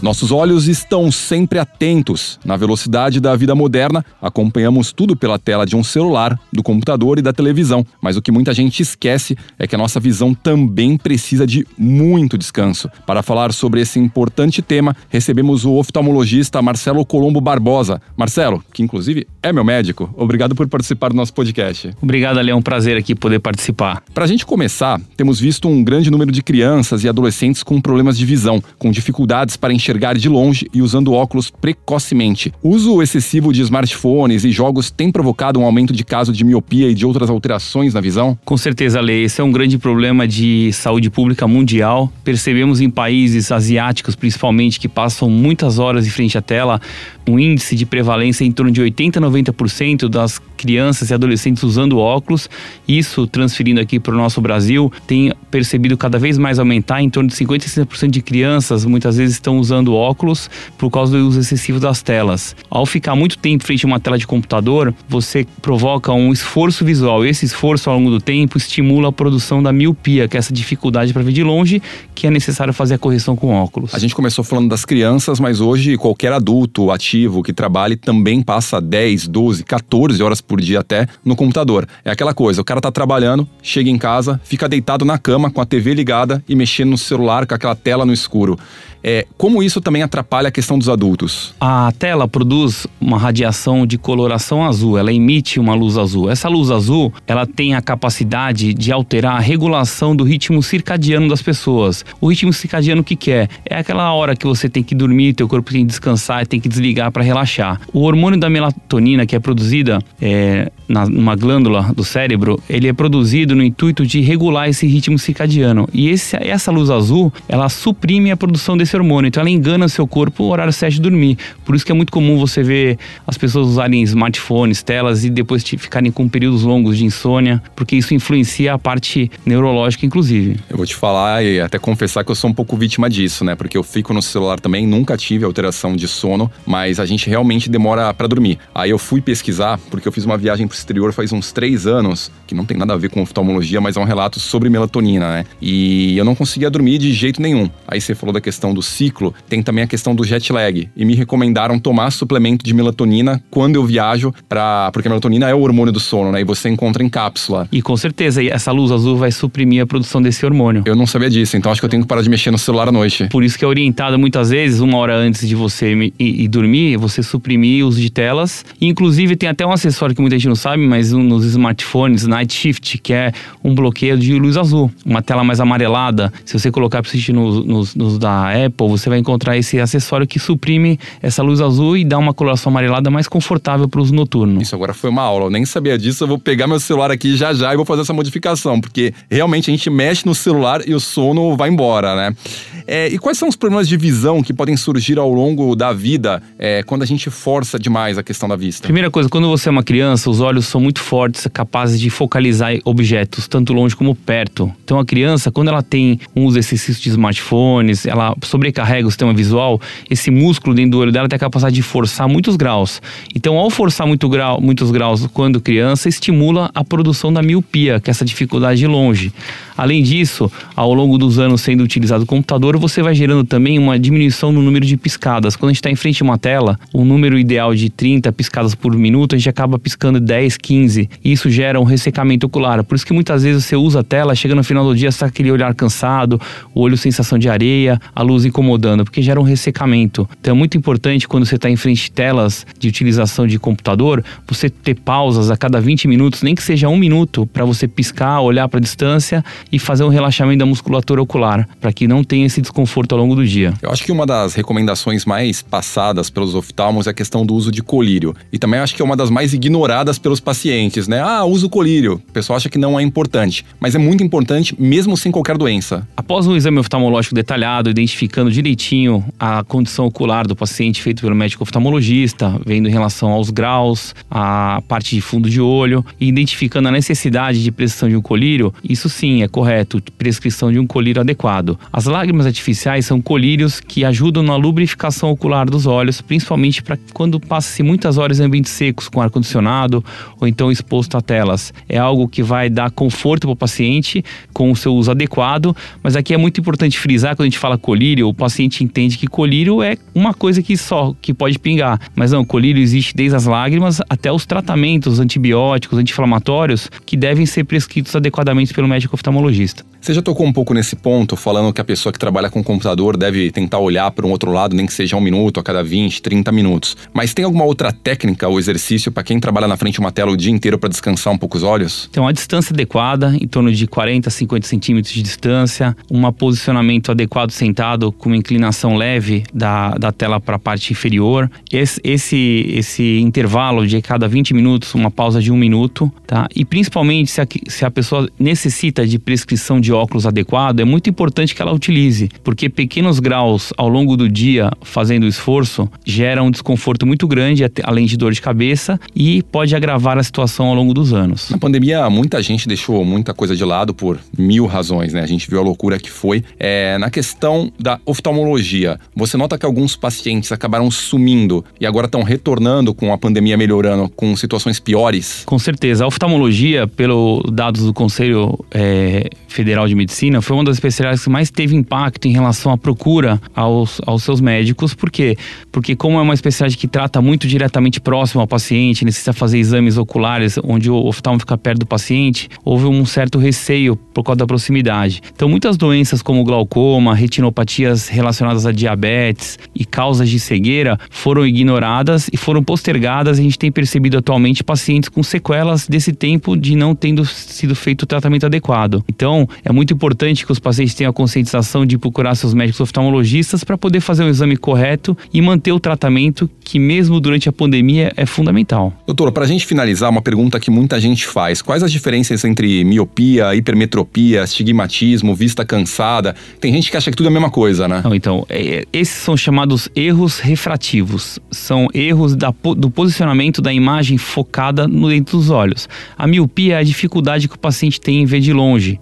Nossos olhos estão sempre atentos. Na velocidade da vida moderna, acompanhamos tudo pela tela de um celular, do computador e da televisão. Mas o que muita gente esquece é que a nossa visão também precisa de muito descanso. Para falar sobre esse importante tema, recebemos o oftalmologista Marcelo Colombo Barbosa. Marcelo, que inclusive é meu médico, obrigado por participar do nosso podcast. Obrigado, Ale. É um prazer aqui poder participar. Para a gente começar, temos visto um grande número de crianças e adolescentes com problemas de visão, com dificuldades para enxergar de longe e usando óculos precocemente. O uso excessivo de smartphones e jogos tem provocado um aumento de casos de miopia e de outras alterações na visão? Com certeza, Ale. Esse é um grande problema de saúde pública mundial. Percebemos em países asiáticos, principalmente, que passam muitas horas em frente à tela, um índice de prevalência em torno de 80 a 90% das crianças e adolescentes usando óculos. Isso, transferindo aqui para o nosso Brasil, tem percebido cada vez mais aumentar. Em torno de 50 a 60% de crianças muitas vezes estão usando óculos por causa do uso excessivo das telas. Ao ficar muito tempo frente a uma tela de computador, você provoca um esforço visual. Esse esforço, ao longo do tempo, estimula a produção da miopia, que é essa dificuldade para ver de longe, que é necessário fazer a correção com óculos. A gente começou falando das crianças, mas hoje qualquer adulto ativo que trabalhe também passa 10, 12, 14 horas por dia até no computador. É aquela coisa, o cara tá trabalhando, chega em casa, fica deitado na cama com a TV ligada e mexendo no celular com aquela tela no escuro. É, como isso também atrapalha a questão dos adultos? A tela produz uma radiação de coloração azul, ela emite uma luz azul. Essa luz azul, ela tem a capacidade de alterar a regulação do ritmo circadiano das pessoas. O ritmo circadiano o que, é? É aquela hora que você tem que dormir, teu corpo tem que descansar, tem que desligar para relaxar. O hormônio da melatonina, que é produzida é, na, numa glândula do cérebro, ele é produzido no intuito de regular esse ritmo circadiano. E esse, essa luz azul, ela suprime a produção desse hormônio. Então ela engana seu corpo o horário certo de dormir. Por isso que é muito comum você ver as pessoas usarem smartphones, telas e depois ficarem com períodos longos de insônia, porque isso influencia a parte neurológica, inclusive. Eu vou te falar e até confessar que eu sou um pouco vítima disso, né? Porque eu fico no celular também, nunca tive alteração de sono, mas a gente realmente demora para dormir. Aí eu fui pesquisar, porque eu fiz uma viagem pro exterior faz uns três anos, que não tem nada a ver com oftalmologia, mas é um relato sobre melatonina, né? E eu não conseguia dormir de jeito nenhum. Aí você falou da questão do ciclo, tem também a questão do jet lag. E me recomendaram tomar suplemento de melatonina quando eu viajo, pra... porque a melatonina é o hormônio do sono, né? E você encontra em cápsula. E com certeza, essa luz azul vai suprimir a produção desse hormônio. Eu não sabia disso, então acho que eu tenho que parar de mexer no celular à noite. Por isso que é orientado muitas vezes, uma hora antes de você ir, ir dormir, você suprimir o uso de telas. E, inclusive, tem até um acessório que muita gente não sabe, mas um, nos smartphones, Night Shift, que é um bloqueio de luz azul. Uma tela mais amarelada. Se você colocar para assistir nos, nos, nos da Apple, você vai encontrar esse acessório que suprime essa luz azul e dá uma coloração amarelada mais confortável para o uso noturno. Isso agora foi uma aula, eu nem sabia disso. Eu vou pegar meu celular aqui já já e vou fazer essa modificação, porque realmente a gente mexe no celular e o sono vai embora, né? É, e quais são os problemas de visão que podem surgir ao longo da vida é, quando a gente força demais a questão da vista? Primeira coisa, quando você é uma criança, os olhos são muito fortes, capazes de focalizar objetos, tanto longe como perto. Então a criança, quando ela tem um uso excessivo de smartphones, ela sobrecarrega o sistema visual, esse músculo dentro do olho dela tem a capacidade de forçar muitos graus. Então, ao forçar muito grau, muitos graus quando criança, estimula a produção da miopia, que é essa dificuldade de longe. Além disso, ao longo dos anos sendo utilizado o computador, você vai gerando também uma diminuição no número de piscadas. Quando a gente está em frente a uma tela, o número ideal de 30 piscadas por minuto, a gente acaba piscando 10, 15. E isso gera um ressecamento ocular. Por isso que muitas vezes você usa a tela, chega no final do dia, está aquele olhar cansado, o olho sensação de areia, a luz incomodando, porque gera um ressecamento. Então é muito importante quando você está em frente a telas de utilização de computador, você ter pausas a cada 20 minutos, nem que seja um minuto, para você piscar, olhar para a distância e fazer um relaxamento da musculatura ocular, para que não tenha esse desconforto ao longo do dia. Eu acho que uma das recomendações mais passadas pelos oftalmos é a questão do uso de colírio. E também acho que é uma das mais ignoradas pelos pacientes, né? Ah, uso colírio. O pessoal acha que não é importante, mas é muito importante mesmo sem qualquer doença. Após um exame oftalmológico detalhado, identificando direitinho a condição ocular do paciente feito pelo médico oftalmologista, vendo em relação aos graus, a parte de fundo de olho, e identificando a necessidade de prescrição de um colírio, isso sim é correto, prescrição de um colírio adequado. As lágrimas artificiais são colírios que ajudam na lubrificação ocular dos olhos, principalmente para quando passa-se muitas horas em ambientes secos, com ar-condicionado ou então exposto a telas. É algo que vai dar conforto para o paciente com o seu uso adequado, mas aqui é muito importante frisar quando a gente fala colírio, o paciente entende que colírio é uma coisa que só, que pode pingar. Mas não, colírio existe desde as lágrimas até os tratamentos antibióticos, anti-inflamatórios, que devem ser prescritos adequadamente pelo médico oftalmologista. Você já tocou um pouco nesse ponto, falando que a pessoa que trabalha com computador deve tentar olhar para um outro lado, nem que seja um minuto a cada 20, 30 minutos. Mas tem alguma outra técnica ou exercício para quem trabalha na frente de uma tela o dia inteiro para descansar um pouco os olhos? Então, a distância adequada, em torno de 40 a 50 centímetros de distância, um posicionamento adequado sentado com uma inclinação leve da, da tela para a parte inferior. Esse, esse, esse intervalo de cada 20 minutos, uma pausa de um minuto, tá? E principalmente se a, se a pessoa necessita de prescrição de óculos adequado, é muito importante que ela utilize, porque pequenos graus ao longo do dia fazendo esforço geram um desconforto muito grande, além de dor de cabeça, e pode agravar a situação ao longo dos anos. Na pandemia, muita gente deixou muita coisa de lado por mil razões, né? A gente viu a loucura que foi. É, na questão da oftalmologia, você nota que alguns pacientes acabaram sumindo e agora estão retornando com a pandemia melhorando, com situações piores? Com certeza. A oftalmologia, pelo dados do Conselho é, Federal de Medicina foi uma das especialidades que mais teve impacto em relação à procura aos, aos seus médicos. Por quê? Porque como é uma especialidade que trata muito diretamente próximo ao paciente, necessita fazer exames oculares onde o oftalmo fica perto do paciente, houve um certo receio por causa da proximidade. Então muitas doenças como glaucoma, retinopatias relacionadas a diabetes e causas de cegueira foram ignoradas e foram postergadas. A gente tem percebido atualmente pacientes com sequelas desse tempo de não tendo sido feito o tratamento adequado. Então, é muito importante que os pacientes tenham a conscientização de procurar seus médicos oftalmologistas para poder fazer um exame correto e manter o tratamento que mesmo durante a pandemia é fundamental. Doutor, para a gente finalizar, uma pergunta que muita gente faz. Quais as diferenças entre miopia, hipermetropia, astigmatismo, vista cansada? Tem gente que acha que tudo é a mesma coisa, né? Não, então, é, esses são chamados erros refrativos. São erros da, do posicionamento da imagem focada no dentro dos olhos. A miopia é a dificuldade que o paciente tem em ver de longe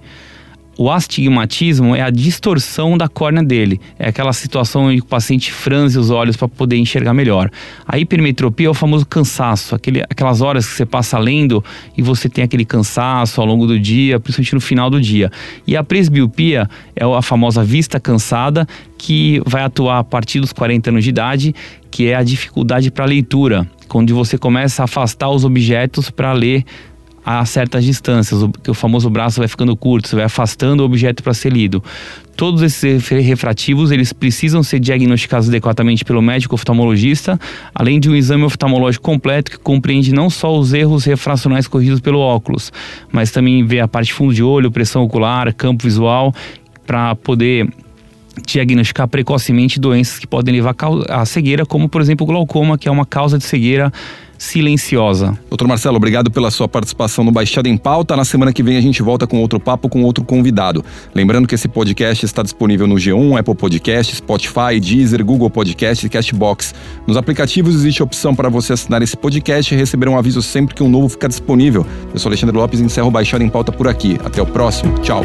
o astigmatismo é a distorção da córnea dele. É aquela situação em que o paciente franze os olhos para poder enxergar melhor. A hipermetropia é o famoso cansaço, aquele, aquelas horas que você passa lendo e você tem aquele cansaço ao longo do dia, principalmente no final do dia. E a presbiopia é a famosa vista cansada, que vai atuar a partir dos 40 anos de idade, que é a dificuldade para leitura, quando você começa a afastar os objetos para ler a certas distâncias, o, o famoso braço vai ficando curto, você vai afastando o objeto para ser lido. Todos esses refrativos, eles precisam ser diagnosticados adequadamente pelo médico oftalmologista, além de um exame oftalmológico completo que compreende não só os erros refracionais corrigidos pelo óculos, mas também vê a parte fundo de olho, pressão ocular, campo visual, para poder diagnosticar precocemente doenças que podem levar à cegueira, como por exemplo glaucoma, que é uma causa de cegueira silenciosa. Doutor Marcelo, obrigado pela sua participação no Baixada em Pauta. Na semana que vem a gente volta com outro papo com outro convidado. Lembrando que esse podcast está disponível no G1, Apple Podcast, Spotify, Deezer, Google Podcast e Castbox. Nos aplicativos existe a opção para você assinar esse podcast e receber um aviso sempre que um novo ficar disponível. Eu sou Alexandre Lopes e encerro o Baixada em Pauta por aqui. Até o próximo. Tchau.